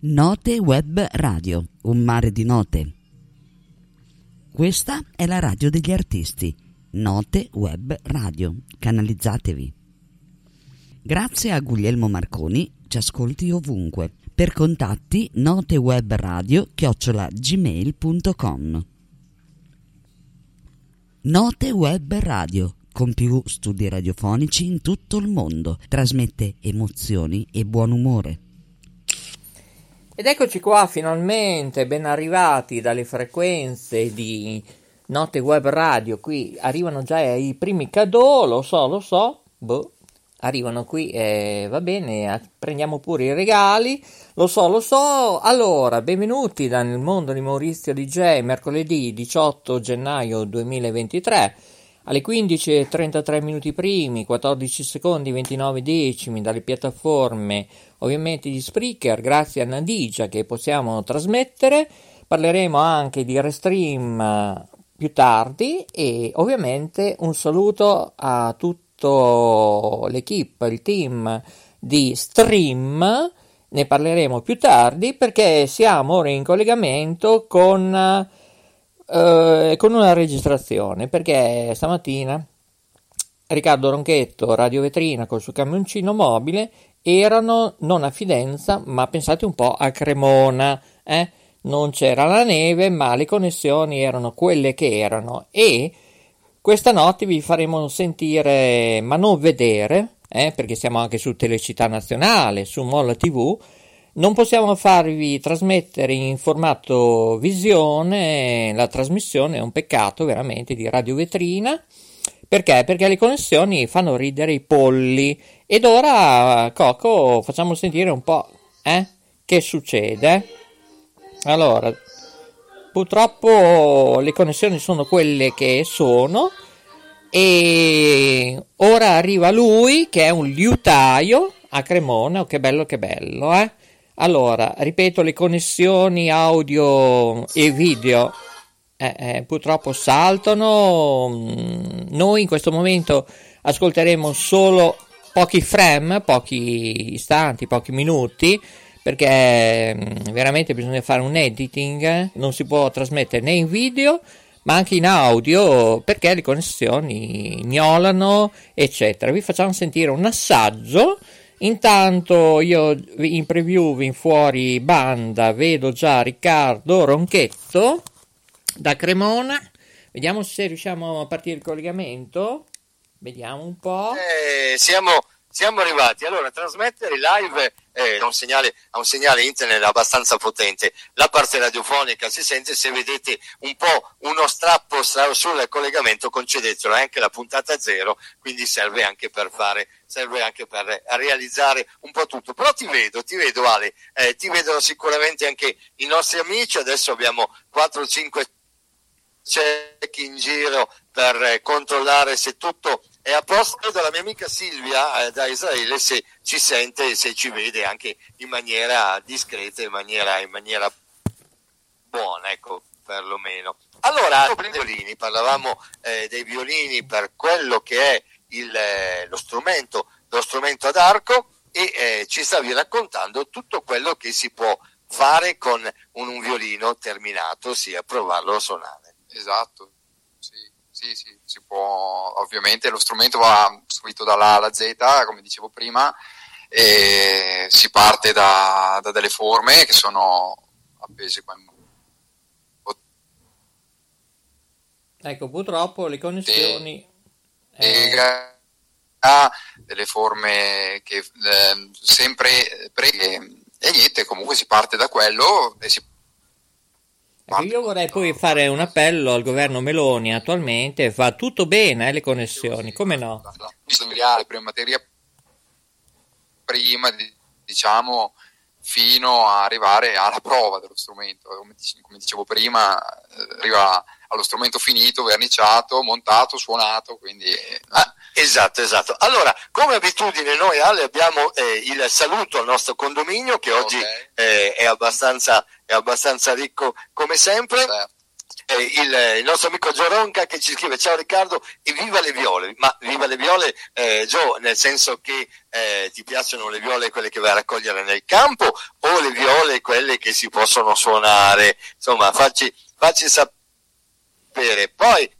Note Web Radio, un mare di note. Questa è la radio degli artisti. Note Web Radio. Canalizzatevi. Grazie a Guglielmo Marconi, ci ascolti ovunque. Per contatti notewebradio chiocciola gmail.com Note Web Radio, con più studi radiofonici in tutto il mondo, trasmette emozioni e buon umore. Ed eccoci qua finalmente, ben arrivati dalle frequenze di Note Web Radio, qui arrivano già i primi cadeau, lo so, lo so, boh, arrivano qui e va bene, prendiamo pure i regali, lo so, lo so. Allora, benvenuti nel mondo di Maurizio DJ, mercoledì 18 gennaio 2023 alle 15.33 minuti primi, 14 secondi 29 decimi dalle piattaforme ovviamente di Spreaker, grazie a Nadigia che possiamo trasmettere. Parleremo anche di Restream più tardi e ovviamente un saluto a tutto l'equipe, il team di Stream, ne parleremo più tardi perché siamo ora in collegamento con, eh, con una registrazione perché stamattina Riccardo Ronchetto, Radio Vetrina col suo camioncino mobile erano non a Fidenza ma pensate un po' a Cremona, eh? non c'era la neve ma le connessioni erano quelle che erano e questa notte vi faremo sentire, ma non vedere, eh, perché siamo anche su Telecittà Nazionale, su Molla TV, non possiamo farvi trasmettere in formato visione la trasmissione, è un peccato veramente di Radio Vetrina. Perché? Perché le connessioni fanno ridere i polli. Ed ora, Coco, facciamo sentire un po' eh, che succede. Allora, Purtroppo le connessioni sono quelle che sono e ora arriva lui che è un liutaio a Cremona, oh, che bello che bello, eh? Allora, ripeto, le connessioni audio e video eh, eh, purtroppo saltano. Mm, noi in questo momento ascolteremo solo pochi frame, pochi istanti, pochi minuti perché mm, veramente bisogna fare un editing, non si può trasmettere né in video ma anche in audio perché le connessioni gnolano eccetera. Vi facciamo sentire un assaggio. Intanto io in preview in fuori banda vedo già Riccardo Ronchetto da Cremona. Vediamo se riusciamo a partire il collegamento. Vediamo un po'. Eh, siamo siamo arrivati. Allora, trasmettere live eh, ha, un segnale, ha un segnale internet abbastanza potente. La parte radiofonica si sente, se vedete un po' uno strappo sul collegamento, concedetelo, è anche la puntata zero, quindi serve anche per fare, serve anche per realizzare un po' tutto. Però ti vedo, ti vedo Ale, eh, ti vedono sicuramente anche i nostri amici, adesso abbiamo 4-5 check in giro per eh, controllare se tutto è a posto dalla mia amica Silvia eh, da Israele se ci sente e se ci vede anche in maniera discreta, in maniera, in maniera buona, ecco, perlomeno. Allora, violini, parlavamo eh, dei violini per quello che è il, eh, lo, strumento, lo strumento ad arco e eh, ci stavi raccontando tutto quello che si può fare con un, un violino terminato, sia provarlo a suonare. Esatto, sì, sì, si può, ovviamente. Lo strumento va scritto dalla A alla Z, come dicevo prima, e si parte da, da delle forme che sono appese qua in Ecco, purtroppo le connessioni... E, eh... ha delle forme che eh, sempre... Pre- e niente, comunque si parte da quello e si io vorrei poi fare un appello al governo Meloni attualmente, fa tutto bene eh, le connessioni, come no? Prima materia prima, diciamo, fino a arrivare alla prova dello strumento. Come, dicevo prima, eh, arriva allo strumento finito, verniciato, montato, suonato, quindi... Eh, esatto, esatto. Allora, come abitudine noi Ale abbiamo eh, il saluto al nostro condominio che oggi okay. eh, è, abbastanza, è, abbastanza, ricco come sempre. Certo. eh, il, il, nostro amico Gio Ronca che ci scrive ciao Riccardo e viva le viole, ma viva le viole eh, Gio nel senso che eh, ti piacciono le viole quelle che vai a raccogliere nel campo o le viole quelle che si possono suonare, insomma facci, facci sapere. Poi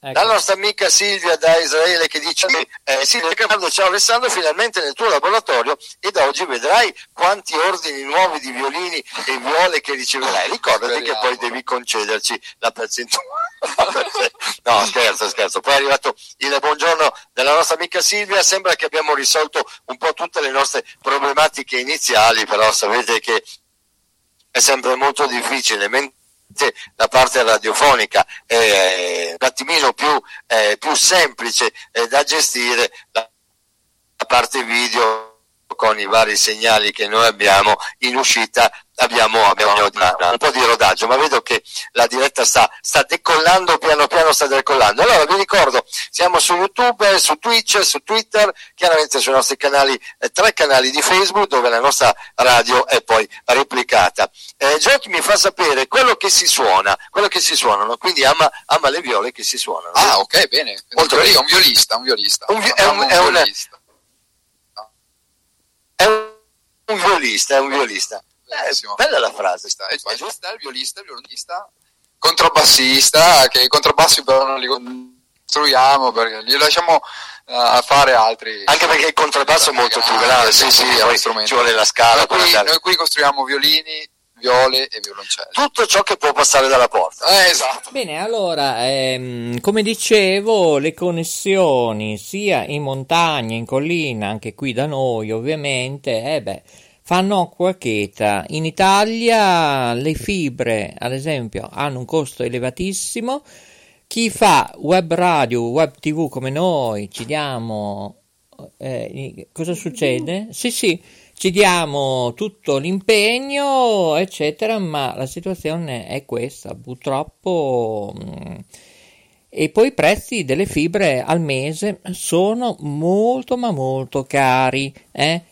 Ecco. La nostra amica Silvia da Israele che dice eh, Silvia Riccardo, ciao Alessandro, finalmente nel tuo laboratorio e da oggi vedrai quanti ordini nuovi di violini e viole che riceverai. Ricordati che poi devi concederci la percentuale. no, scherzo, scherzo. Poi è arrivato il buongiorno della nostra amica Silvia, sembra che abbiamo risolto un po' tutte le nostre problematiche iniziali, però sapete che è sempre molto difficile la parte radiofonica è un attimino più, eh, più semplice eh, da gestire, la parte video con i vari segnali che noi abbiamo in uscita abbiamo, abbiamo un po' di rodaggio, ma vedo che la diretta sta, sta, decollando, piano piano sta decollando. Allora vi ricordo, siamo su YouTube, su Twitch, su Twitter, chiaramente sui nostri canali, eh, tre canali di Facebook dove la nostra radio è poi replicata. Eh, Giochi mi fa sapere quello che si suona, quello che si suonano, quindi ama, ama le viole che si suonano. Ah, ok, bene. Molto bene. Un violista, un violista. Un vi- è un, è un, violista. Un violista, è un violista. Eh, bella la frase. Sta, è, è giusta, il violista, il violonista, contrabbassista, che i contrabbassi però non li costruiamo perché li lasciamo uh, fare altri. Anche perché il contrabbasso è molto più grande, sì, sì, è strumento. Ci vuole la scala. Noi qui, noi qui costruiamo violini, viole e violoncelli. Tutto ciò che può passare dalla porta. Eh, esatto. Bene, allora, ehm, come dicevo, le connessioni sia in montagna, in collina, anche qui da noi ovviamente, eh beh, fanno acqua cheta. In Italia le fibre, ad esempio, hanno un costo elevatissimo. Chi fa web radio, web tv come noi, ci diamo... Eh, cosa succede? Sì, sì, ci diamo tutto l'impegno, eccetera, ma la situazione è questa, purtroppo. Mm, e poi i prezzi delle fibre al mese sono molto ma molto cari. Eh?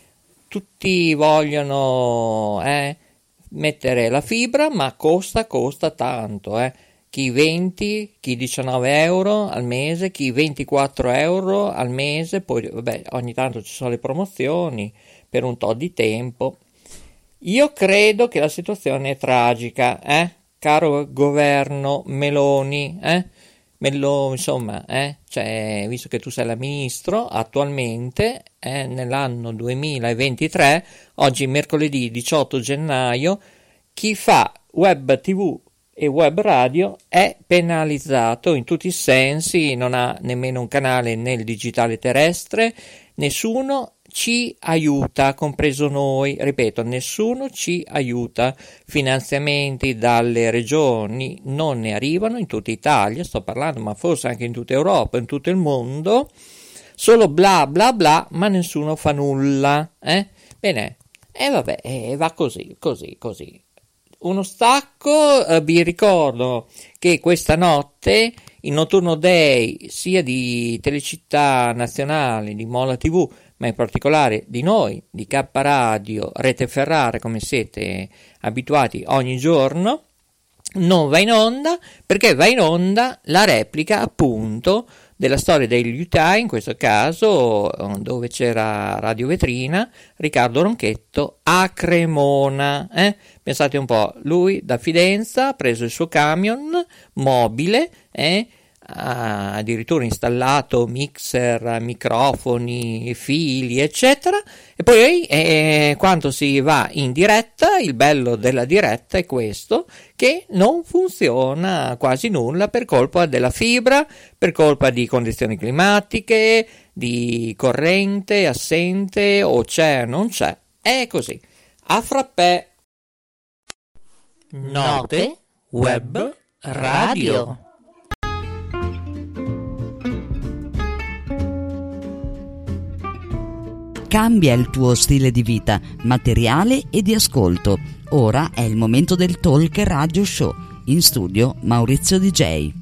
tutti vogliono eh, mettere la fibra, ma costa, costa tanto. Eh. Chi 20, chi 19 euro al mese, chi 24 euro al mese, poi vabbè, ogni tanto ci sono le promozioni per un po' di tempo. Io credo che la situazione è tragica, eh? caro governo Meloni, eh? Mello, insomma, eh, cioè, visto che tu sei la ministro attualmente, eh, nell'anno 2023, oggi mercoledì 18 gennaio, chi fa web tv e web radio è penalizzato in tutti i sensi, non ha nemmeno un canale nel digitale terrestre, nessuno ci aiuta, compreso noi, ripeto, nessuno ci aiuta, finanziamenti dalle regioni non ne arrivano in tutta Italia, sto parlando, ma forse anche in tutta Europa, in tutto il mondo, solo bla bla bla, ma nessuno fa nulla, eh? Bene, e vabbè, eh, va così, così, così. Uno stacco, eh, vi ricordo che questa notte il notturno day sia di Telecittà Nazionale, di Mola TV, ma in particolare di noi, di K Radio, Rete Ferrara, come siete abituati ogni giorno, non va in onda perché va in onda la replica appunto della storia degli Utah, in questo caso dove c'era Radio Vetrina, Riccardo Ronchetto a Cremona. Eh? Pensate un po', lui da Fidenza ha preso il suo camion mobile eh? Addirittura installato mixer, microfoni, fili, eccetera. E poi eh, quando si va in diretta, il bello della diretta è questo, che non funziona quasi nulla per colpa della fibra, per colpa di condizioni climatiche, di corrente assente o c'è o non c'è. È così. A frappè. Note web radio. Cambia il tuo stile di vita, materiale e di ascolto. Ora è il momento del Talk Radio Show. In studio Maurizio DJ.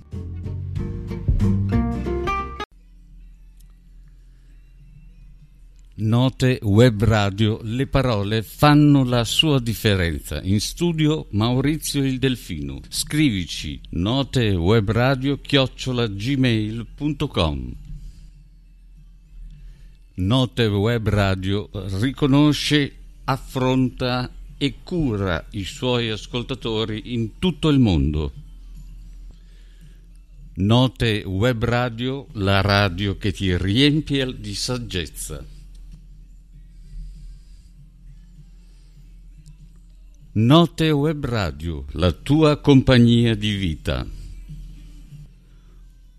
Note Web Radio, le parole fanno la sua differenza. In studio Maurizio il Delfino. Scrivici notewebradio chiocciolagmail.com Note Web Radio riconosce, affronta e cura i suoi ascoltatori in tutto il mondo. Note Web Radio, la radio che ti riempie di saggezza. Note Web Radio, la tua compagnia di vita.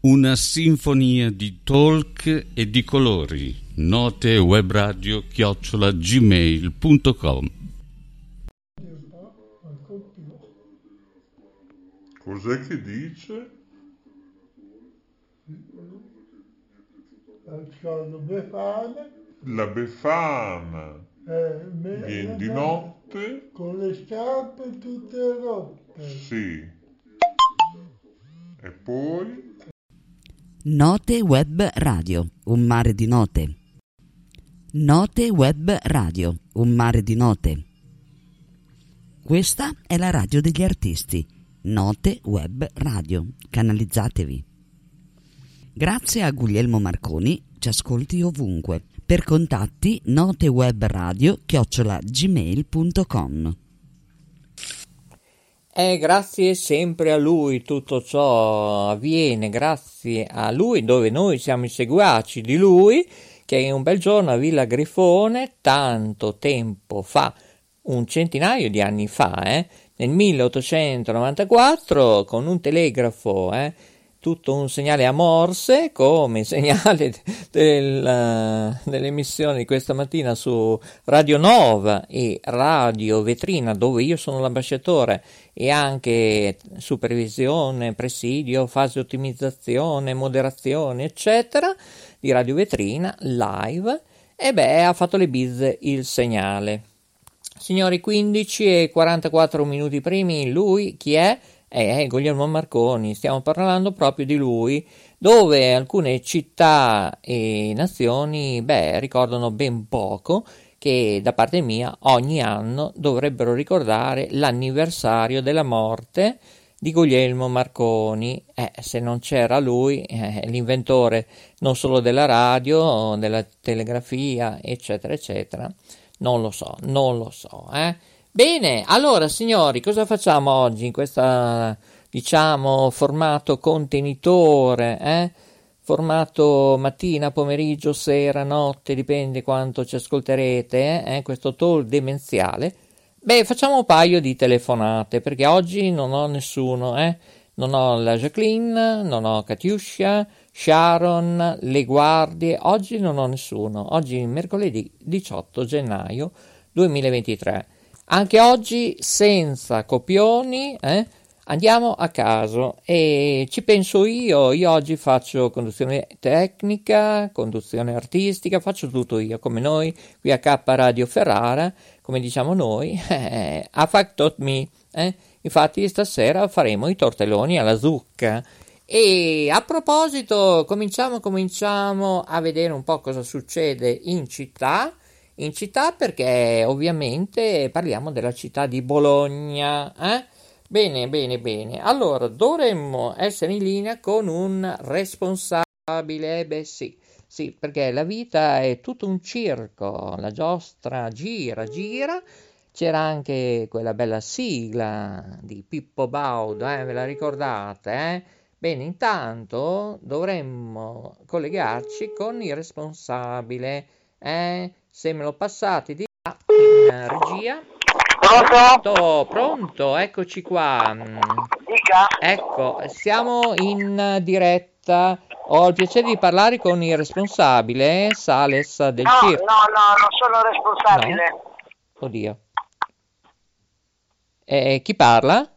Una sinfonia di talk e di colori. Note Web Radio chiocciola gmail.com Cos'è che dice? La befana. La befana. Eh, Viene di notte? Con le scarpe tutte rotte. Sì. E poi? Note Web Radio, un mare di note. Note Web Radio, un mare di note. Questa è la radio degli artisti. Note Web Radio. Canalizzatevi. Grazie a Guglielmo Marconi, ci ascolti ovunque. Per contatti notewebradio chiocciola gmail.com E grazie sempre a lui tutto ciò avviene, grazie a lui dove noi siamo i seguaci di lui che un bel giorno a Villa Grifone, tanto tempo fa, un centinaio di anni fa, eh, nel 1894, con un telegrafo, eh, tutto un segnale a morse come segnale del, dell'emissione di questa mattina su Radio Nova e Radio Vetrina dove io sono l'ambasciatore e anche supervisione, presidio, fase ottimizzazione, moderazione eccetera di Radio Vetrina live e beh ha fatto le bizze il segnale. Signori 15 e 44 minuti primi lui chi è? è Guglielmo Marconi, stiamo parlando proprio di lui, dove alcune città e nazioni, beh, ricordano ben poco che da parte mia ogni anno dovrebbero ricordare l'anniversario della morte di Guglielmo Marconi. Eh, se non c'era lui, eh, l'inventore non solo della radio, della telegrafia, eccetera, eccetera, non lo so, non lo so, eh. Bene, allora signori, cosa facciamo oggi in questo, diciamo, formato contenitore, eh? formato mattina, pomeriggio, sera, notte, dipende quanto ci ascolterete, eh? questo talk demenziale. Beh, facciamo un paio di telefonate, perché oggi non ho nessuno, eh? non ho la Jacqueline, non ho Katiuscia, Sharon, le guardie, oggi non ho nessuno, oggi è mercoledì 18 gennaio 2023. Anche oggi senza copioni, eh, andiamo a caso e ci penso io. Io oggi faccio conduzione tecnica, conduzione artistica, faccio tutto io, come noi qui a K Radio Ferrara, come diciamo noi, eh, a fact me. Eh. Infatti stasera faremo i tortelloni alla zucca. E a proposito, cominciamo, cominciamo a vedere un po' cosa succede in città in città perché ovviamente parliamo della città di Bologna. Eh? Bene, bene, bene. Allora, dovremmo essere in linea con un responsabile. Beh sì, sì, perché la vita è tutto un circo, la giostra gira, gira. C'era anche quella bella sigla di Pippo Baudo, eh? ve la ricordate? Eh? Bene, intanto dovremmo collegarci con il responsabile. Eh? se me lo passate di là in regia. Pronto? Pronto, eccoci qua. Dica. Ecco, siamo in diretta. Ho il piacere di parlare con il responsabile Sales del no, circo. No, no, non sono responsabile. No? Oddio. E chi parla?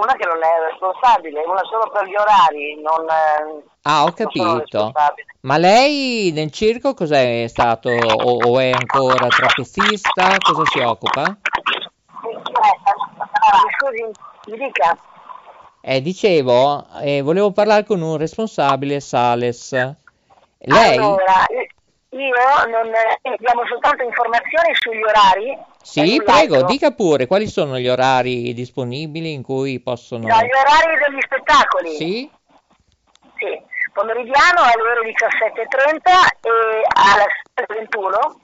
Una che non è responsabile, una solo per gli orari, non, eh, Ah, ho capito. Ma lei nel circo cos'è stato? O, o è ancora trapezista? Cosa si occupa? Ah, Scusi, mi dica. Eh, dicevo, eh, volevo parlare con un responsabile Sales. Lei? Allora, io non eh, diamo soltanto informazioni sugli orari. Sì, e prego, dica pure quali sono gli orari disponibili in cui possono... No, gli orari degli spettacoli. Sì? Sì. Pomeridiano alle ore 17.30 e alle 21,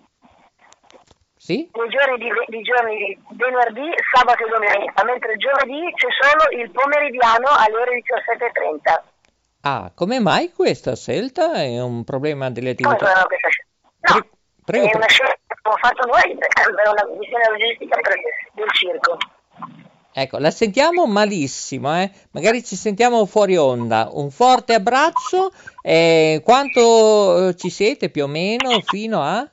Sì? nei giorni di, di giorni di venerdì, sabato e domenica, mentre giovedì c'è solo il pomeridiano alle ore 17.30. Ah, come mai questa scelta? È un problema delle attività? sono questa scelta? No, Pre- prego, è una scelta abbiamo fatto noi per una missione logistica per- del circo. Ecco, la sentiamo malissimo, eh? Magari ci sentiamo fuori onda. Un forte abbraccio. eh, quanto eh, ci siete più o meno fino a?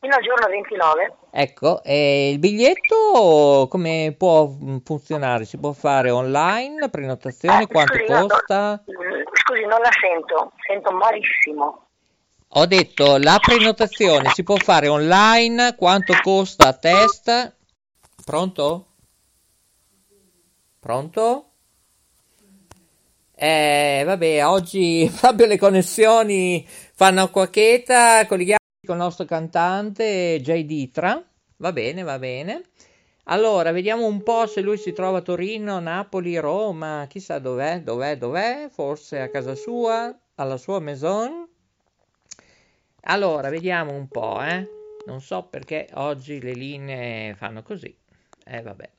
Fino al giorno 29. Ecco, e il biglietto come può funzionare? Si può fare online, prenotazione, Eh, quanto scusi, no, no, costa? mm, Scusi, non la sento, sento malissimo. Ho detto, la prenotazione si può fare online, quanto costa a testa? Pronto? Pronto? Eh, vabbè, oggi proprio le connessioni fanno acqua cheta, colleghiamo con il nostro cantante Jay Ditra. Va bene, va bene. Allora, vediamo un po' se lui si trova a Torino, Napoli, Roma, chissà dov'è, dov'è, dov'è, forse a casa sua, alla sua maison. Allora, vediamo un po', eh. Non so perché oggi le linee fanno così. Eh, vabbè.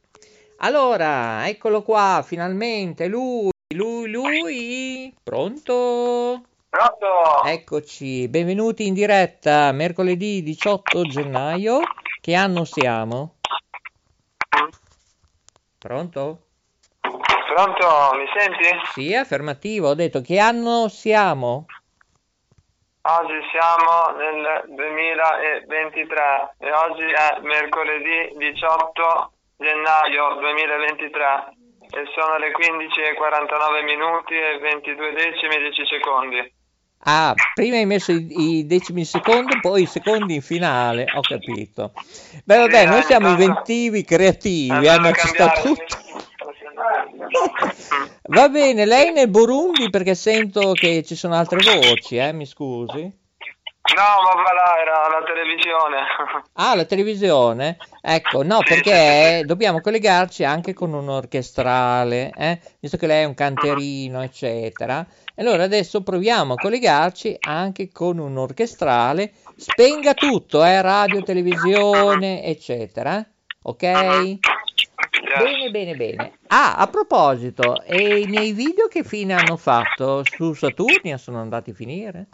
Allora, eccolo qua, finalmente, lui, lui, lui. Pronto? Pronto? Eccoci, benvenuti in diretta, mercoledì 18 gennaio. Che anno siamo? Pronto? Pronto? Mi senti? Sì, affermativo, ho detto che anno siamo? Oggi siamo nel 2023 e oggi è mercoledì 18 gennaio 2023 e sono le 15.49 minuti e 22 decimi e 10 secondi. Ah, prima hai messo i, i decimi secondi, poi i secondi in finale, ho capito. Beh, vabbè, Sì, noi siamo tanto- inventivi, creativi, Eh, hanno devo ci sta tutto. Va bene, lei nel Burundi perché sento che ci sono altre voci, eh, mi scusi. No, ma va là, era la televisione. Ah, la televisione? Ecco, no, Sì, perché sì, dobbiamo collegarci anche con un orchestrale, eh? Visto che lei è un canterino, eccetera. Allora adesso proviamo a collegarci anche con un orchestrale. Spenga tutto, eh? Radio, televisione, eccetera. Ok? Bene, bene, bene. Ah, a proposito, e i miei video che fine hanno fatto? Su Saturnia sono andati a finire?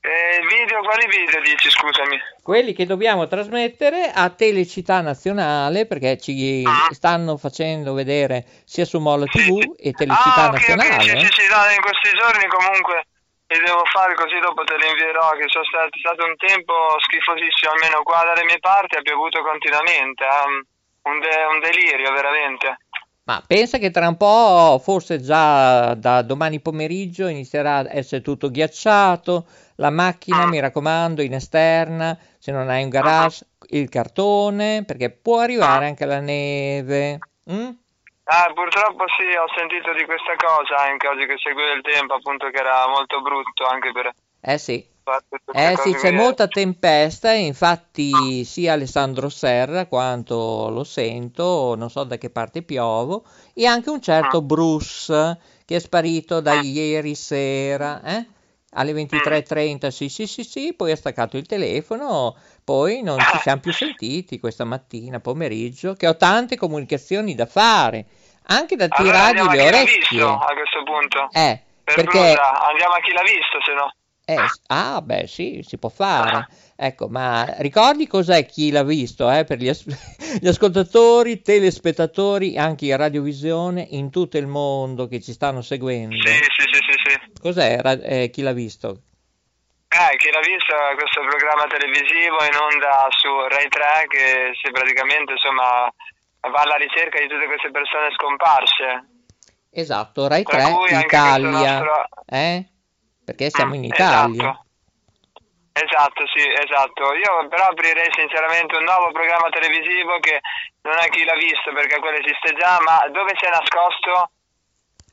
E video, quali video dici, scusami? quelli che dobbiamo trasmettere a Telecittà Nazionale perché ci stanno facendo vedere sia su Molla TV e Telecittà ah, ok, Nazionale. ok, sì, eh. sì, sì, in questi giorni comunque li devo fare così dopo te li invierò, che sono stato, è stato un tempo schifosissimo, almeno qua dalle mie parti ha piovuto continuamente, ehm, un, de- un delirio veramente. Ma pensa che tra un po', forse già da domani pomeriggio, inizierà a essere tutto ghiacciato. La macchina, mi raccomando, in esterna, se non hai un garage, il cartone, perché può arrivare anche la neve. mm? Ah, purtroppo sì, ho sentito di questa cosa anche oggi che seguivo il tempo, appunto che era molto brutto anche per Eh sì. Eh sì, c'è qui. molta tempesta, infatti sia Alessandro Serra quanto lo sento, non so da che parte piovo, e anche un certo Bruce che è sparito da ieri sera, eh? Alle 23.30, sì sì sì sì, poi ha staccato il telefono, poi non ci siamo più sentiti questa mattina, pomeriggio, che ho tante comunicazioni da fare, anche da Allora tirargli le chi l'ha orecchie. visto a questo punto. Eh, per perché... Brusa, andiamo a chi l'ha visto se no. Eh, s- ah, beh, sì, si può fare. Ecco, ma ricordi cos'è chi l'ha visto, eh, per gli, as- gli ascoltatori, telespettatori, anche in radiovisione in tutto il mondo che ci stanno seguendo. Sì, sì, sì, sì, sì. Cos'è eh, chi l'ha visto? Eh, chi l'ha visto è questo programma televisivo in onda su Rai 3 che si praticamente insomma va alla ricerca di tutte queste persone scomparse. Esatto, Rai Tra 3 cui anche Italia, nostro- eh? Perché siamo in Esatto. Italia. Esatto, sì, esatto. Io però aprirei sinceramente un nuovo programma televisivo che non è chi l'ha visto perché quello esiste già, ma dove si è nascosto?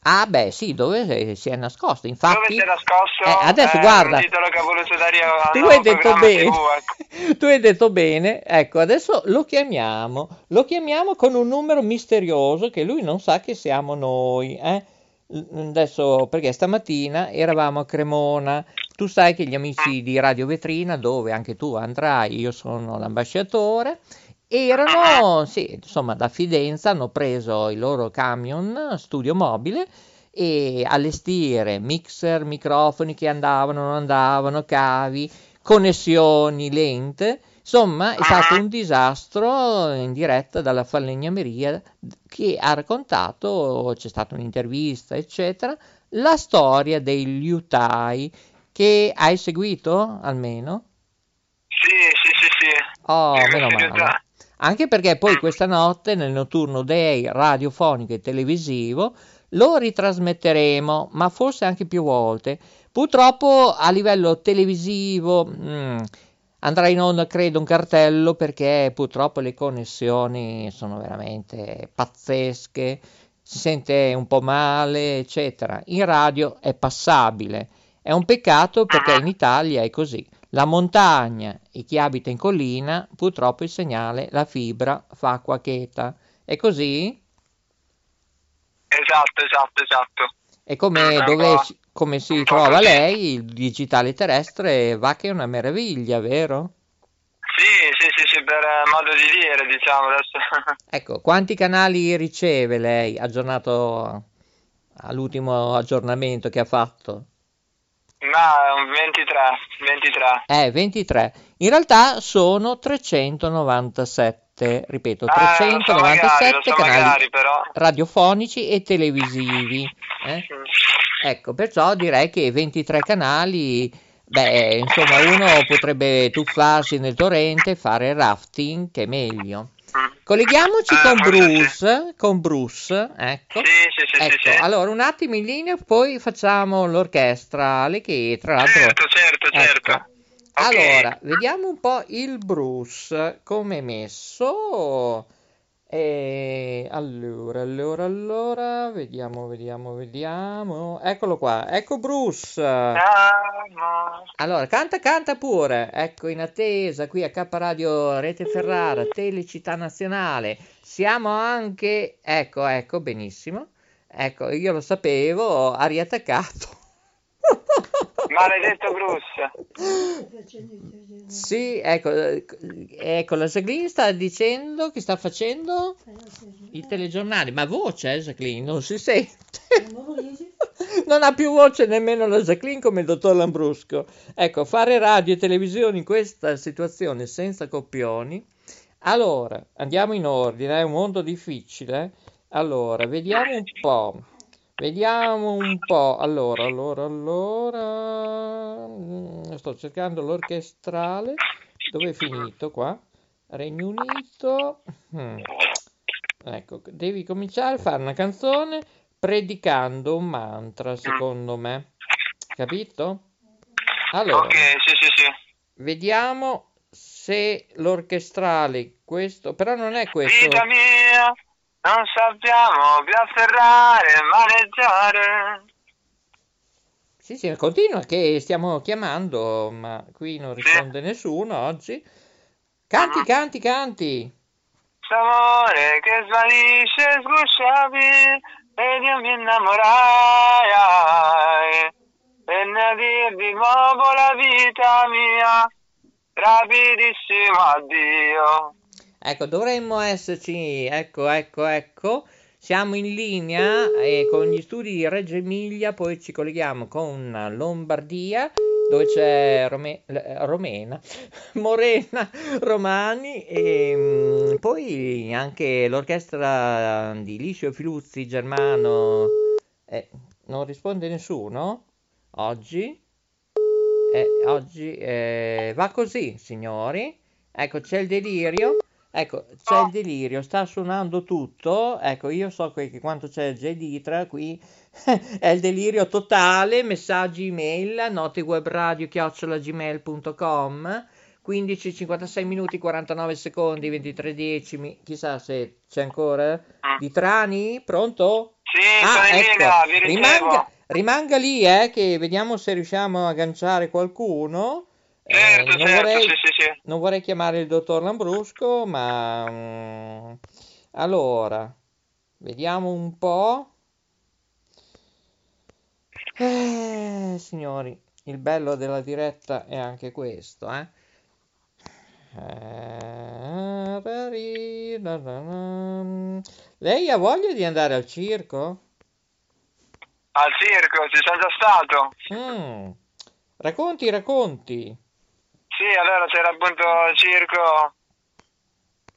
Ah, beh, sì, dove si è nascosto. Dove Infatti, si è nascosto? Eh, adesso Eh, guarda. Un titolo che ha voluto dare a tu hai detto bene, TV, ecco. tu hai detto bene, ecco, adesso lo chiamiamo, lo chiamiamo con un numero misterioso che lui non sa che siamo noi, eh? L- Adesso, perché stamattina eravamo a Cremona, tu sai che gli amici di Radio Vetrina, dove anche tu andrai, io sono l'ambasciatore, erano, sì, insomma, da Fidenza hanno preso il loro camion studio mobile e allestire mixer, microfoni che andavano, non andavano, cavi, connessioni lente. Insomma, è stato un disastro in diretta dalla falegnameria che ha raccontato, c'è stata un'intervista, eccetera, la storia dei liutai che hai seguito almeno? Sì, sì, sì, sì. Oh, Sì, meno male. Anche perché poi questa notte nel notturno day radiofonico e televisivo lo ritrasmetteremo, ma forse anche più volte. Purtroppo a livello televisivo mm, andrà in onda, credo, un cartello perché purtroppo le connessioni sono veramente pazzesche, si sente un po' male, eccetera. In radio è passabile. È un peccato perché in Italia è così. La montagna e chi abita in collina, purtroppo il segnale, la fibra fa acqua cheta. È così? Esatto, esatto, esatto. E come, dove come si trova lei, il digitale terrestre va che è una meraviglia, vero? Sì, sì, sì, sì, per eh, modo di dire, diciamo adesso. Ecco, quanti canali riceve lei aggiornato all'ultimo aggiornamento che ha fatto? Ma un 23, 23. Eh, 23. In realtà sono 397, ripeto, Eh, lo so magari, 397 so canali magari, radiofonici e televisivi. eh. Mm. Ecco, perciò direi che 23 canali, beh, insomma, uno potrebbe tuffarsi nel torrente e fare rafting, che è meglio. Mm. Colleghiamoci Eh, con Bruce, con Bruce, ecco. Sì, sì, sì, Ecco, allora un attimo in linea, poi facciamo l'orchestrale che tra l'altro... Certo, certo, certo. Allora, vediamo un po' il Bruce come è messo. E allora, allora, allora, vediamo, vediamo, vediamo. Eccolo qua, ecco Bruce. Allora, canta, canta pure. Ecco, in attesa qui a K Radio Rete Ferrara, Telecittà Nazionale. Siamo anche, ecco, ecco, benissimo. Ecco, io lo sapevo, ha riattaccato. Maledetto Bruce. Sì, ecco, eh, ecco, la Jacqueline sta dicendo che sta facendo i telegiornali, ma voce, eh, Jacqueline, non si sente. Non ha più voce nemmeno la Jacqueline come il dottor Lambrusco. Ecco, fare radio e televisione in questa situazione senza coppioni. Allora, andiamo in ordine, è un mondo difficile. Allora, vediamo un po'. Vediamo un po'. Allora, allora, allora. Mm, Sto cercando l'orchestrale. Dove è finito qua? Regno Unito. Mm. Ecco, devi cominciare a fare una canzone predicando un mantra, secondo me. Capito? Allora, Ok, sì, sì, sì. vediamo se l'orchestrale, questo, però non è questo. Vita mia, non sappiamo più afferrare e maneggiare. Sì, sì, continua che stiamo chiamando, ma qui non risponde nessuno oggi. Canti, canti, canti. S'amore che svanisce sgusciavi ed io mi innamorai. Venne dir di nuovo la vita mia, rapidissimo addio. Ecco, dovremmo esserci, ecco, ecco, ecco. Siamo in linea eh, con gli studi di Reggio Emilia, poi ci colleghiamo con Lombardia, dove c'è Rome- Romena, Morena Romani e mm, poi anche l'orchestra di Licio Filuzzi Germano. Eh, non risponde nessuno oggi? Eh, oggi eh, va così, signori. Ecco, c'è il delirio. Ecco, c'è il delirio, sta suonando tutto. Ecco, io so che, che quanto c'è Geditra qui è il delirio totale. Messaggi email notewebradio chiocciolagmail.com 15 56 minuti 49 secondi 23 decimi. Chissà se c'è ancora di Trani? Pronto? Sì, sono in linea, ecco, rimanga, rimanga lì, eh, che vediamo se riusciamo a agganciare qualcuno. Eh, Certo, non, certo, vorrei, sì, sì, non vorrei chiamare il dottor Lambrusco, ma mm, allora, vediamo un po'. Eh, signori, il bello della diretta è anche questo, eh. Eh. Lei ha voglia di andare al circo? Al circo, ci sono già stato. Mm. Racconti, racconti. Sì, allora c'era appunto il circo,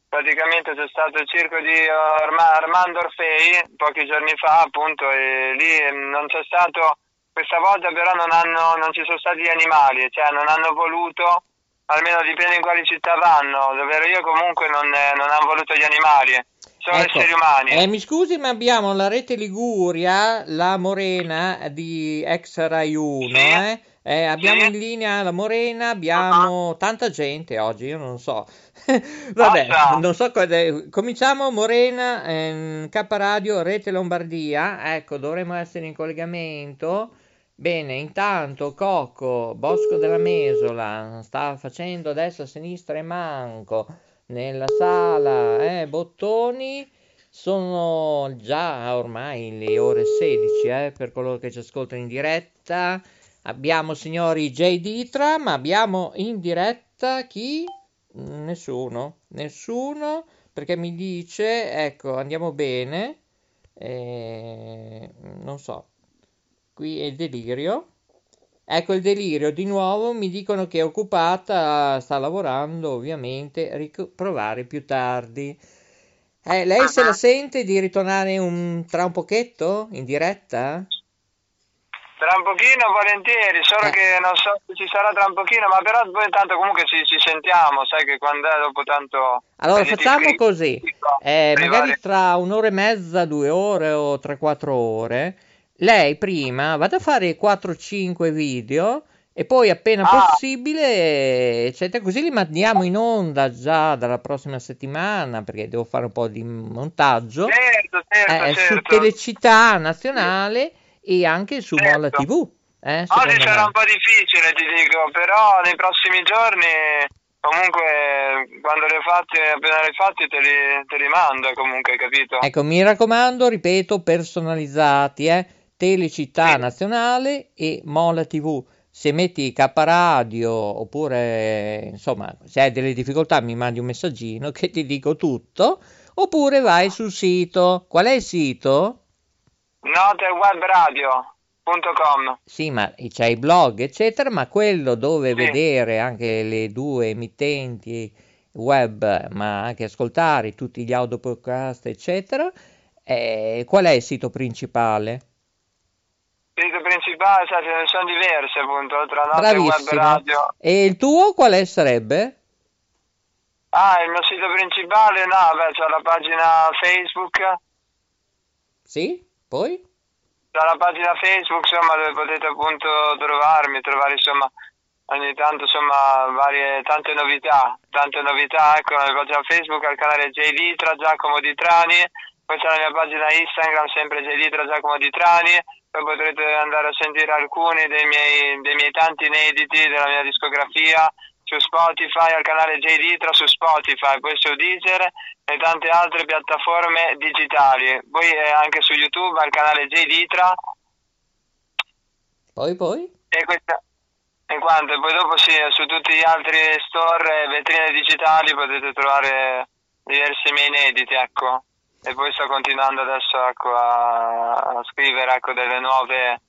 praticamente c'è stato il circo di Arma- Armando Orfei pochi giorni fa appunto e lì eh, non c'è stato, questa volta però non, hanno, non ci sono stati gli animali, cioè non hanno voluto, almeno dipende in quali città vanno, dove ero io comunque non, eh, non hanno voluto gli animali, sono Ecco, esseri umani. eh, mi scusi, ma abbiamo la rete Liguria, la Morena di ex Rai 1, Sì. eh? Eh, abbiamo in linea la Morena, abbiamo tanta gente oggi, io non so. Vabbè, Basta. non so cosa- Cominciamo Morena, ehm, K Radio, Rete Lombardia, ecco, dovremmo essere in collegamento. Bene, intanto Cocco, Bosco della Mesola, sta facendo adesso a sinistra e manco nella sala, eh, bottoni. Sono già ormai le ore 16, eh, per coloro che ci ascoltano in diretta. Abbiamo signori J. Ditra, ma abbiamo in diretta chi? Nessuno, nessuno, perché mi dice, ecco, andiamo bene, eh, non so, qui è il delirio. Ecco il delirio, di nuovo mi dicono che è occupata, sta lavorando ovviamente, riprovare più tardi. Eh, lei se la sente di ritornare un- tra un pochetto in diretta? Tra un pochino volentieri, solo Eh. che non so se ci sarà tra un pochino, ma però poi tanto comunque ci, ci sentiamo, sai che quando è dopo tanto... Allora facciamo scrivo, così, eh, magari tra un'ora e mezza, due ore o tre, quattro ore, lei prima vada a fare 4-5 video e poi appena Ah. possibile, eccetera, così li mandiamo in onda già dalla prossima settimana perché devo fare un po' di montaggio Certo, certo, eh, su certo. Telecittà Nazionale e anche su Certo. Molla TV. Eh, Oggi sarà un po' difficile, ti dico, però nei prossimi giorni, comunque, quando le fatti, appena le fatti, te li, te li mando, comunque, capito? Ecco, mi raccomando, ripeto, personalizzati, eh? Telecittà Sì. Nazionale e Mola TV. Se metti K Radio oppure, insomma, se hai delle difficoltà mi mandi un messaggino che ti dico tutto, oppure vai sul sito. Qual è il sito? Notewebradio.com Sì, ma c'è i blog, eccetera, ma quello dove Sì. vedere anche le due emittenti web, ma anche ascoltare tutti gli audio podcast, eccetera, eh, qual è il sito principale? Il sito principale, ce ne sono diverse, appunto, oltre a Note Web Bravissimo. Radio. E il tuo quale sarebbe? Ah, il mio sito principale, no, beh, c'è la pagina Facebook, Sì? Poi? c'è la pagina Facebook, insomma, dove potete appunto trovarmi, trovare, insomma, ogni tanto, insomma, varie, tante novità, tante novità, ecco, la pagina Facebook, al canale J Litra, Giacomo Di Trani, poi c'è la mia pagina Instagram, sempre J Litra, Giacomo Di Trani, poi potrete andare a sentire alcuni dei miei, dei miei tanti inediti della mia discografia su Spotify, al canale J Litra su Spotify, poi su Deezer e tante altre piattaforme digitali. Poi eh, anche su YouTube al canale J Litra Poi, poi? e questa e quanto, poi dopo sì, su tutti gli altri store e vetrine digitali potete trovare diversi miei inediti, ecco. E poi sto continuando adesso ecco, a, a scrivere ecco, delle nuove,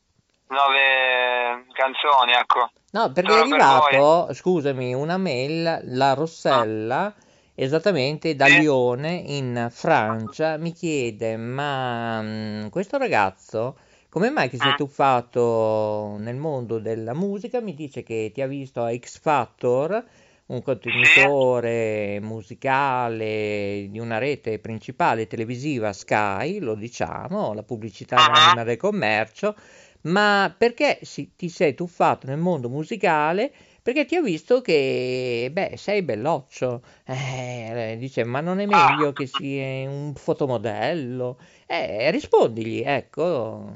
nuove canzoni, ecco. No, perché è Solo per arrivato, scusami, una mail, la Rossella, esattamente da Sì. Lione in Francia, mi chiede, ma mm, questo ragazzo, come mai che si è tuffato nel mondo della musica? Mi dice che ti ha visto a X Factor, un contenitore musicale di una rete principale televisiva Sky, lo diciamo, la pubblicità Ah. anonima del commercio, ma perché si- ti sei tuffato nel mondo musicale? perché ti ho visto che, beh, sei belloccio. Eh, dice, ma non è meglio che sia un fotomodello? Eh, rispondigli, ecco.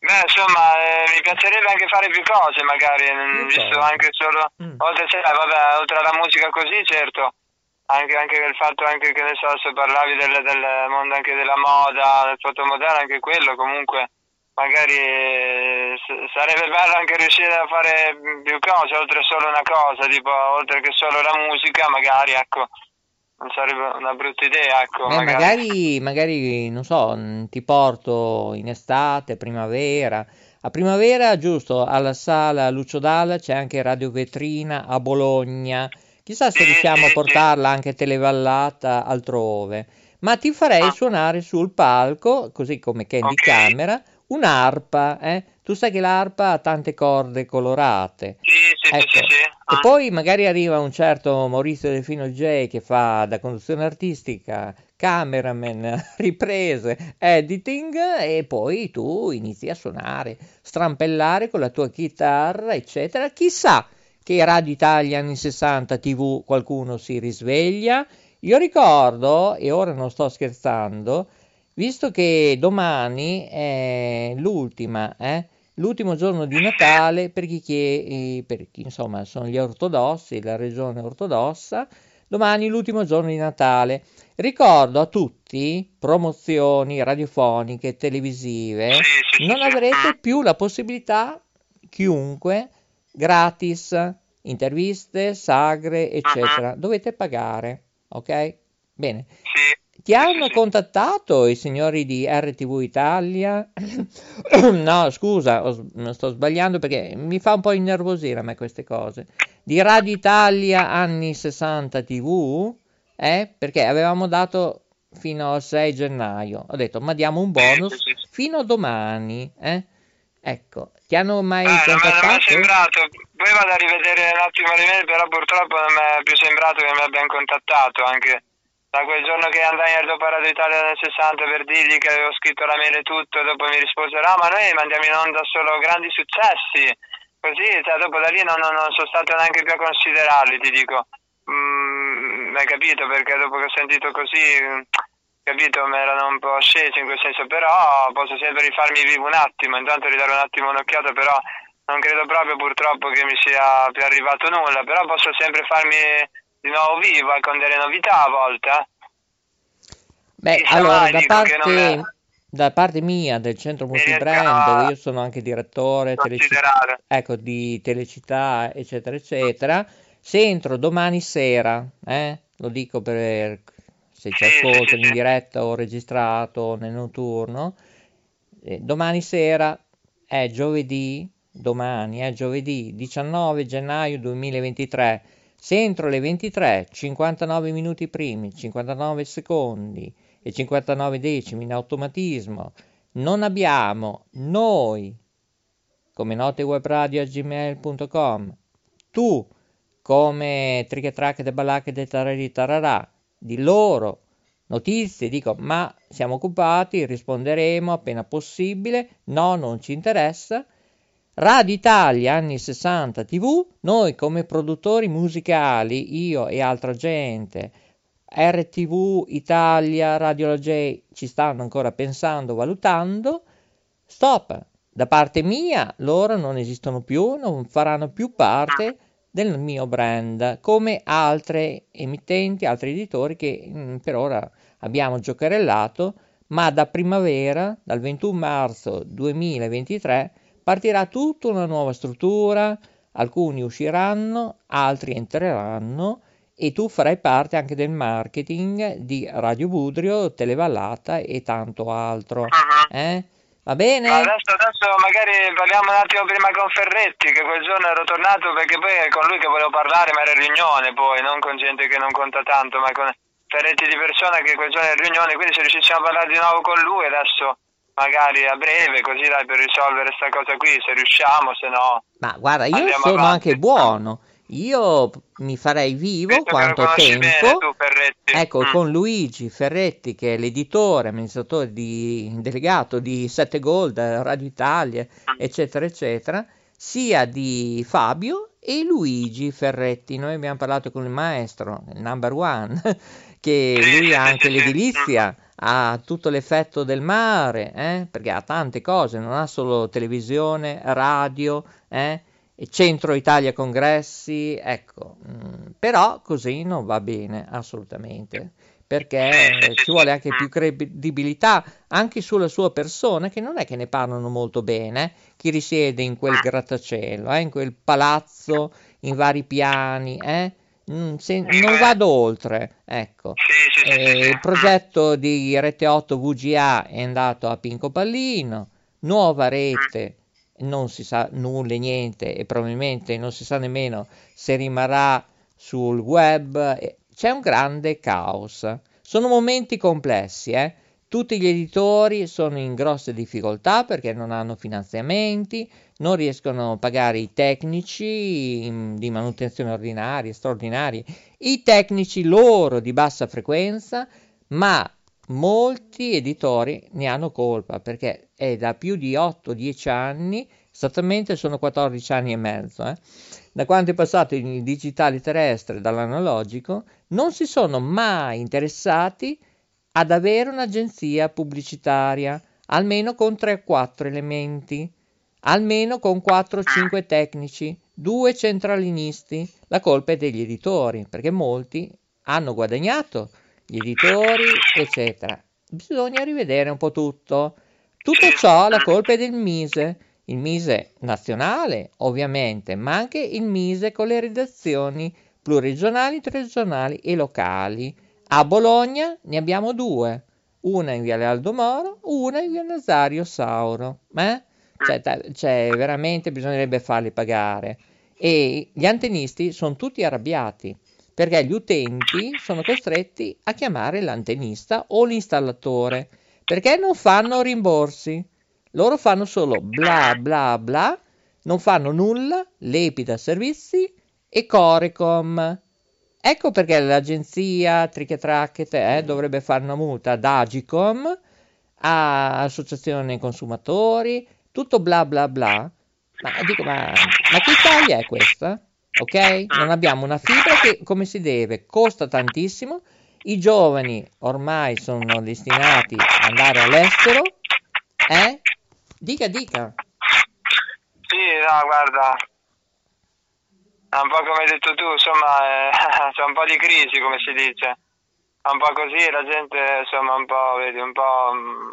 Beh, insomma, eh, mi piacerebbe anche fare più cose, magari, mm, Che visto anche solo, Mm. oltre, cioè, vabbè, oltre alla musica così, certo, anche, anche il fatto anche che ne so, se parlavi del, del mondo anche della moda, del fotomodello, anche quello comunque, magari eh, sarebbe bello anche riuscire a fare più cose, oltre solo una cosa, tipo, oltre che solo la musica, magari, ecco, non sarebbe una brutta idea, ecco, Beh, magari. magari, magari, non so, mm, ti porto in estate, primavera. A primavera, giusto, alla sala Lucio Dalla c'è anche Radio Vetrina a Bologna. Chissà se Sì, riusciamo a sì, portarla anche televallata altrove. Ma ti farei Ah. suonare sul palco, così come Candy Ok. Camera, un'arpa, eh? Tu sai che l'arpa ha tante corde colorate. Sì, sì, sì, Ecco. sì, sì. E Ah. poi magari arriva un certo Maurizio Delfino J che fa da conduzione artistica, cameraman, riprese, editing e poi tu inizi a suonare, strampellare con la tua chitarra, eccetera. Chissà che Radio Italia anni 60 TV qualcuno si risveglia. Io ricordo, e ora non sto scherzando, visto che domani è l'ultima, eh, l'ultimo giorno di Natale per chi, chie- per chi insomma sono gli ortodossi, la regione ortodossa, domani è l'ultimo giorno di Natale. Ricordo a tutti promozioni radiofoniche, televisive, non avrete più la possibilità, chiunque, gratis, interviste, sagre, eccetera. Dovete pagare, ok? Bene. Ti hanno contattato i signori di RTV Italia? no, scusa, ho sto sbagliando perché mi fa un po' innervosire a me queste cose. Di Radio Italia anni 60 TV? Eh? Perché avevamo dato fino al 6 gennaio. Ho detto, ma diamo un bonus fino a domani, eh? Ecco, ti hanno mai non mi non mi è contattato? sembrato, poi vado a rivedere un attimo l'email, però purtroppo non mi è più sembrato che mi abbiano contattato, anche da quel giorno che andai al dopo Radio Italia nel 60 per dirgli che avevo scritto la mail e tutto, e dopo mi risposero, ah ma noi mandiamo in onda solo grandi successi, così, cioè, dopo da lì non, non- non sono stato neanche più a considerarli, ti dico. Mm, hai capito? Perché dopo che ho sentito così, capito, mi erano un po' scesi in quel senso, però posso sempre rifarmi vivo un attimo, intanto ridare un attimo un'occhiata, però non credo proprio purtroppo che mi sia più arrivato nulla, però posso sempre farmi di nuovo vivo eh, con delle novità a volte. eh. Beh, Chissà allora, da parte, da parte mia del centro multibrand, io sono anche direttore teleci- considerare. ecco, di Telecittà, eccetera, eccetera, se entro domani sera, eh, lo dico per se ci Sì, ascoltano sì, in sì. diretta o registrato nel notturno, eh, domani sera è giovedì, domani è giovedì 19 gennaio 2023. Se entro le 23, 59 minuti primi, 59 secondi e 59 decimi in automatismo, non abbiamo noi come notewebradio.gmail.com tu come trichetrache de balacche de tarari tararà di loro notizie dico ma siamo occupati risponderemo appena possibile no non ci interessa Radio Italia anni 60 TV noi come produttori musicali io e altra gente. RTV Italia Radio La J ci stanno ancora pensando valutando. Stop da parte mia loro non esistono più non faranno più parte del mio brand come altre emittenti altri editori che mm, per ora abbiamo giocherellato ma da primavera dal 21 marzo 2023 partirà tutta una nuova struttura alcuni usciranno altri entreranno e tu farai parte anche del marketing di Radio Budrio, Televallata e tanto altro. Eh? Va bene? Adesso, adesso magari parliamo un attimo prima con Ferretti, che quel giorno ero tornato perché poi è con lui che volevo parlare, ma era in riunione poi, non con gente che non conta tanto, ma con Ferretti di persona che quel giorno era in riunione, quindi se riuscissimo a parlare di nuovo con lui adesso magari a breve, così dai per risolvere questa cosa qui, se riusciamo, se no... Ma guarda, io sono avanti. anche buono. Io mi farei vivo lo quanto tempo. tu. Ecco, Mm. con Luigi Ferretti, che è l'editore, amministratore di, delegato di 7 Gold, Radio Italia, Mm. eccetera, eccetera, sia di Fabio e Luigi Ferretti. Noi abbiamo parlato con il maestro, il number one, che lui ha anche l'edilizia, ha tutto l'effetto del mare, eh? perché ha tante cose, non ha solo televisione, radio, eh? Centro Italia Congressi, ecco, mm, però così non va bene assolutamente perché ci vuole anche più credibilità anche sulla sua persona, che non è che ne parlano molto bene, chi risiede in quel grattacielo, eh, in quel palazzo, in vari piani, eh, se, non vado oltre, ecco. Eh, il progetto di Rete 8 VGA è andato a Pinco Pallino, nuova rete, non si sa nulla, niente, e probabilmente non si sa nemmeno se rimarrà sul web, c'è un grande caos. Sono momenti complessi, eh? Tutti gli editori sono in grosse difficoltà perché non hanno finanziamenti, non riescono a pagare i tecnici mm, di manutenzione ordinaria, straordinari, i tecnici loro di bassa frequenza, ma molti editori ne hanno colpa perché è da più di 8-10 anni, esattamente sono 14 anni e mezzo, eh, da quando è passato il digitale terrestre dall'analogico, non si sono mai interessati ad avere un'agenzia pubblicitaria, almeno con 3-4 elementi, almeno con 4-5 tecnici, due centralinisti. La colpa è degli editori, perché molti hanno guadagnato, gli editori, eccetera. Bisogna rivedere un po' tutto. Tutto ciò la colpa è del Mise, il Mise nazionale, ovviamente, ma anche il Mise con le redazioni pluriregionali, regionali e locali. A Bologna ne abbiamo due, una in Viale Aldo Moro, una in Via Nazario Sauro. Eh? Cioè, cioè, veramente bisognerebbe farli pagare. E gli antenisti sono tutti arrabbiati perché gli utenti sono costretti a chiamare l'antenista o l'installatore perché non fanno rimborsi. Loro fanno solo bla bla bla, non fanno nulla, Lepida Servizi e Corecom. Ecco perché l'agenzia Trichetracket eh, dovrebbe fare una multa ad Agicom, a Associazione Consumatori, tutto bla bla bla. Ma dico, ma, ma che Italia è questa? Ok? Non abbiamo una fibra che come si deve, costa tantissimo. I giovani ormai sono destinati ad andare all'estero. Eh? Dica, dica. Sì, no, guarda, è un po' come hai detto tu, insomma, eh, c'è un po' di crisi, come si dice. È un po' così, la gente, insomma, un po', vedi, un po', mm,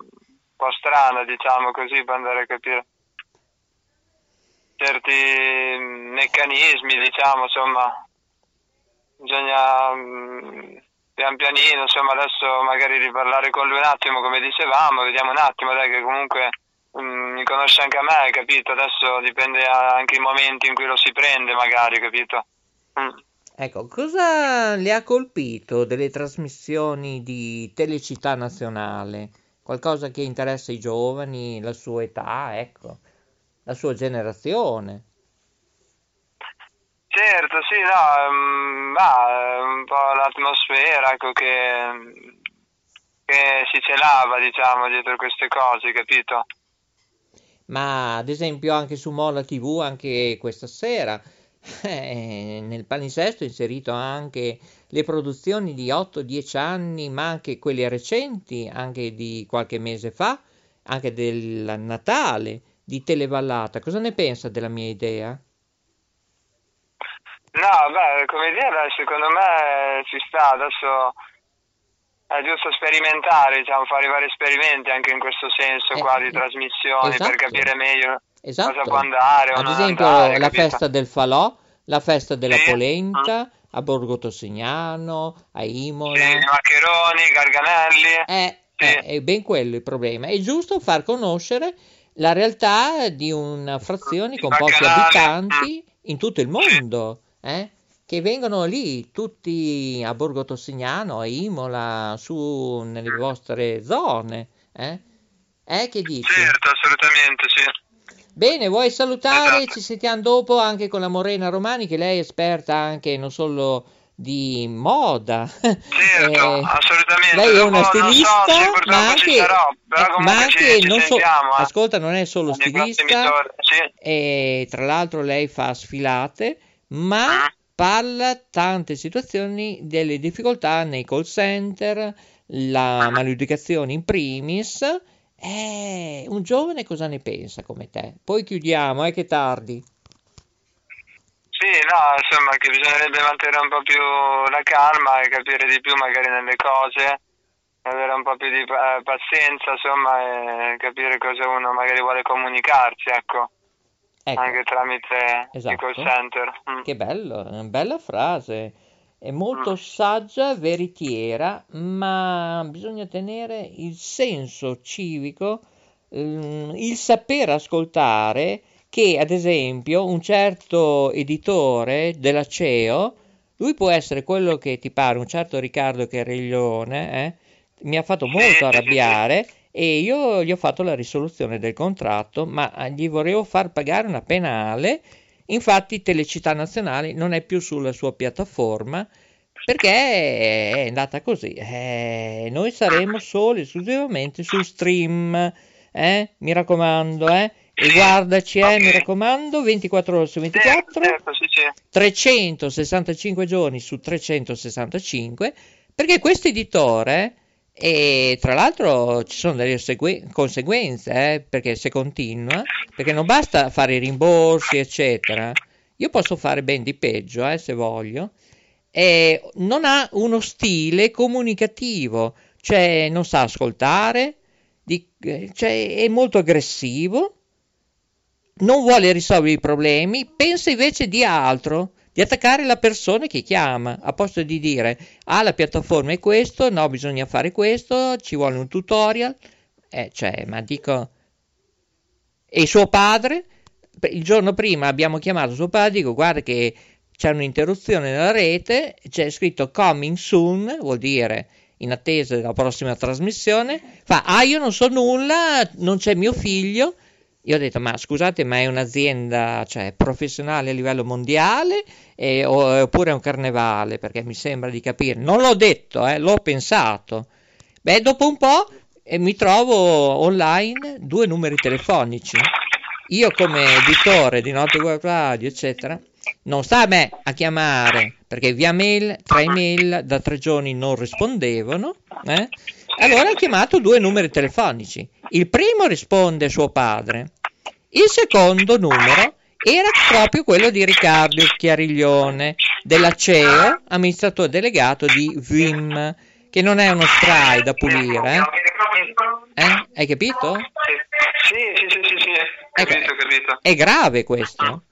po' strana, diciamo così, per andare a capire certi meccanismi, diciamo, insomma, bisogna mm, pian pianino, insomma, adesso magari riparlare con lui un attimo, come dicevamo, vediamo un attimo, dai, che comunque Mm, mi conosce anche a me, capito? Adesso dipende anche i momenti in cui lo si prende, magari, capito? Mm. Ecco, cosa le ha colpito delle trasmissioni di Telecittà Nazionale? Qualcosa che interessa i giovani, la sua età, ecco, la sua generazione? Certo, sì, no, um, bah, un po' l'atmosfera, ecco, che, che si celava, diciamo, dietro queste cose, capito? ma ad esempio anche su Mola TV, anche questa sera, eh, nel palinsesto ho inserito anche le produzioni di 8-10 anni, ma anche quelle recenti, anche di qualche mese fa, anche del Natale di Televallata. Cosa ne pensa della mia idea? No, beh, come idea secondo me ci sta, adesso è giusto sperimentare, diciamo, fare vari esperimenti anche in questo senso eh, qua di trasmissioni esatto. per capire meglio esatto. cosa può andare. Ad esempio andare, la capito? festa del falò, la festa della sì. polenta, mm. A Borgo Tossignano, a Imola. Sì, maccheroni, garganelli. Eh, sì. eh, è ben quello il problema. È giusto far conoscere la realtà di una frazione con pochi abitanti mm. in tutto il mondo. Eh? che vengono lì tutti a Borgo Tossignano, a Imola, su nelle vostre zone. Eh? Eh, che dici? Certo, assolutamente sì. Bene, vuoi salutare? Esatto. Ci sentiamo dopo anche con la Morena Romani, che lei è esperta anche non solo di moda. Certo, eh, assolutamente. Lei è una stilista, so, ma anche, sarò, eh, ma anche ci, non ci so, sentiamo, eh. ascolta, non è solo stilista, sì. e tra l'altro lei fa sfilate ma parla tante situazioni delle difficoltà nei call center, la maleducazione in primis. Eh, un giovane cosa ne pensa come te? Poi chiudiamo, eh, che tardi. Sì, no, insomma, che bisognerebbe mantenere un po' più la calma e capire di più magari nelle cose, avere un po' più di eh, pazienza, insomma, e capire cosa uno magari vuole comunicarsi, ecco, Ecco, anche tramite Esatto. call center. Mm. che bello, una bella frase. È molto saggia, veritiera, ma bisogna tenere il senso civico, ehm, il saper ascoltare che, ad esempio, un certo editore della CEO, lui può essere quello che ti pare, un certo Riccardo Cariglione, eh, mi ha fatto molto arrabbiare e io gli ho fatto la risoluzione del contratto, ma gli volevo far pagare una penale. Infatti Telecittà Nazionale non è più sulla sua piattaforma perché è andata così. Eh, noi saremo solo e esclusivamente su stream. Eh? Mi raccomando, eh? E guardaci, eh, mi raccomando, 24 ore su 24. Certo, sì, sì. 365 giorni su 365 perché questo editore e tra l'altro ci sono delle segue- conseguenze eh, perché se continua perché non basta fare i rimborsi eccetera. Io posso fare ben di peggio eh, se voglio. E non ha uno stile comunicativo. Cioè non sa ascoltare di- eh, cioè, è molto aggressivo non vuole risolvere i problemi, pensa invece di altro, di attaccare la persona che chiama, a posto di dire, ah, la piattaforma è questo, no, bisogna fare questo, ci vuole un tutorial, eh, cioè, ma dico, e suo padre, il giorno prima abbiamo chiamato suo padre, dico, guarda che c'è un'interruzione nella rete, c'è scritto coming soon, vuol dire in attesa della prossima trasmissione, fa, ah, io non so nulla, non c'è mio figlio, io ho detto, ma scusate, ma è un'azienda cioè, professionale a livello mondiale o- oppure è un carnevale? Perché mi sembra di capire. Non l'ho detto, eh, l'ho pensato. Beh, dopo un po' eh, mi trovo online due numeri telefonici. Io come editore di Notte Web Radio, eccetera, non sta a me a chiamare perché via mail, tra email da tre giorni non rispondevano. eh. Allora ho chiamato due numeri telefonici. Il primo risponde suo padre, il secondo numero era proprio quello di Riccardo Chiariglione, della CEO, amministratore delegato di Vim, che non è uno spray da pulire. Eh? Eh? Hai capito? Sì, sì, sì, sì, sì, capito, capito. È grave questo.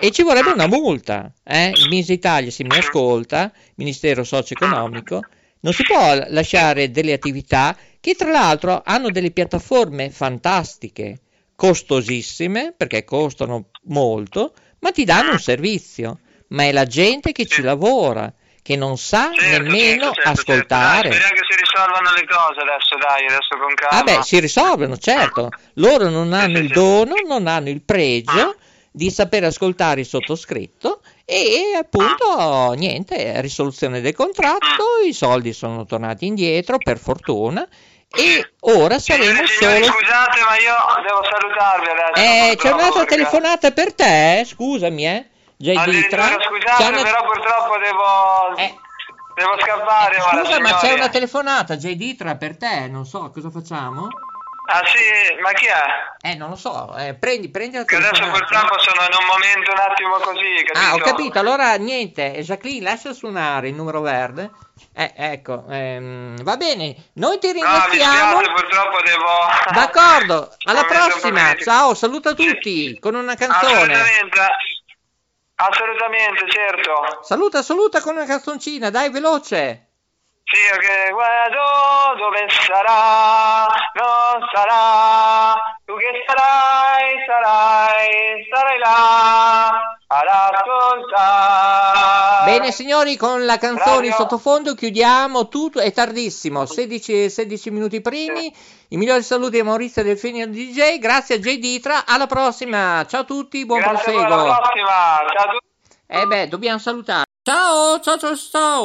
E ci vorrebbe una multa. Eh? Il Italia, se mi ascolta, Ministero Socio-Economico, non si può lasciare delle attività che tra l'altro hanno delle piattaforme fantastiche, costosissime, perché costano molto, ma ti danno un servizio. Ma è la gente che ci lavora, che non sa nemmeno ascoltare. Dai, speriamo che si risolvano le cose adesso, dai, adesso con calma. Ah beh, si risolvono, certo. Loro non hanno il dono, non hanno il pregio di sapere ascoltare il sottoscritto e appunto niente, risoluzione del contratto, i soldi sono tornati indietro per fortuna e ora saremo Signori, solo... scusate, ma io devo salutarvi adesso. Eh, c'è un'altra telefonata per te, scusami eh. Addirittura, Ditra. scusate, C'è una- però purtroppo devo, devo scappare Scusa, ma c'è signori. una telefonata, J. Ditra, per te, non so, cosa facciamo? Ah sì, ma chi è? Eh, non lo so, eh, prendi, prendi la Che adesso purtroppo sono in un momento un attimo così, capito? Ah, ho capito. Allora, niente, Jacqueline, lascia suonare il numero verde. Eh, ecco, ehm, va bene. Noi ti No, mi ringraziamo. spiace, purtroppo devo... D'accordo, alla prossima. Ciao, saluta tutti con una canzone. Assolutamente, assolutamente, certo. Saluta, saluta con una canzoncina, dai, veloce. Sì, ok, guardo dove sarà, non sarà, tu che sarai, sarai, sarai là ad ascoltare. Bene, signori, con la canzone in sottofondo chiudiamo tutto. È tardissimo, 16, 16 minuti primi. I migliori saluti a Maurizio Delfini e DJ. Grazie a J. Ditra. Alla prossima. Ciao a tutti, buon Grazie, proseguo. alla prossima, ciao a tutti. Eh beh, dobbiamo salutare. Ciao, ciao, ciao, ciao.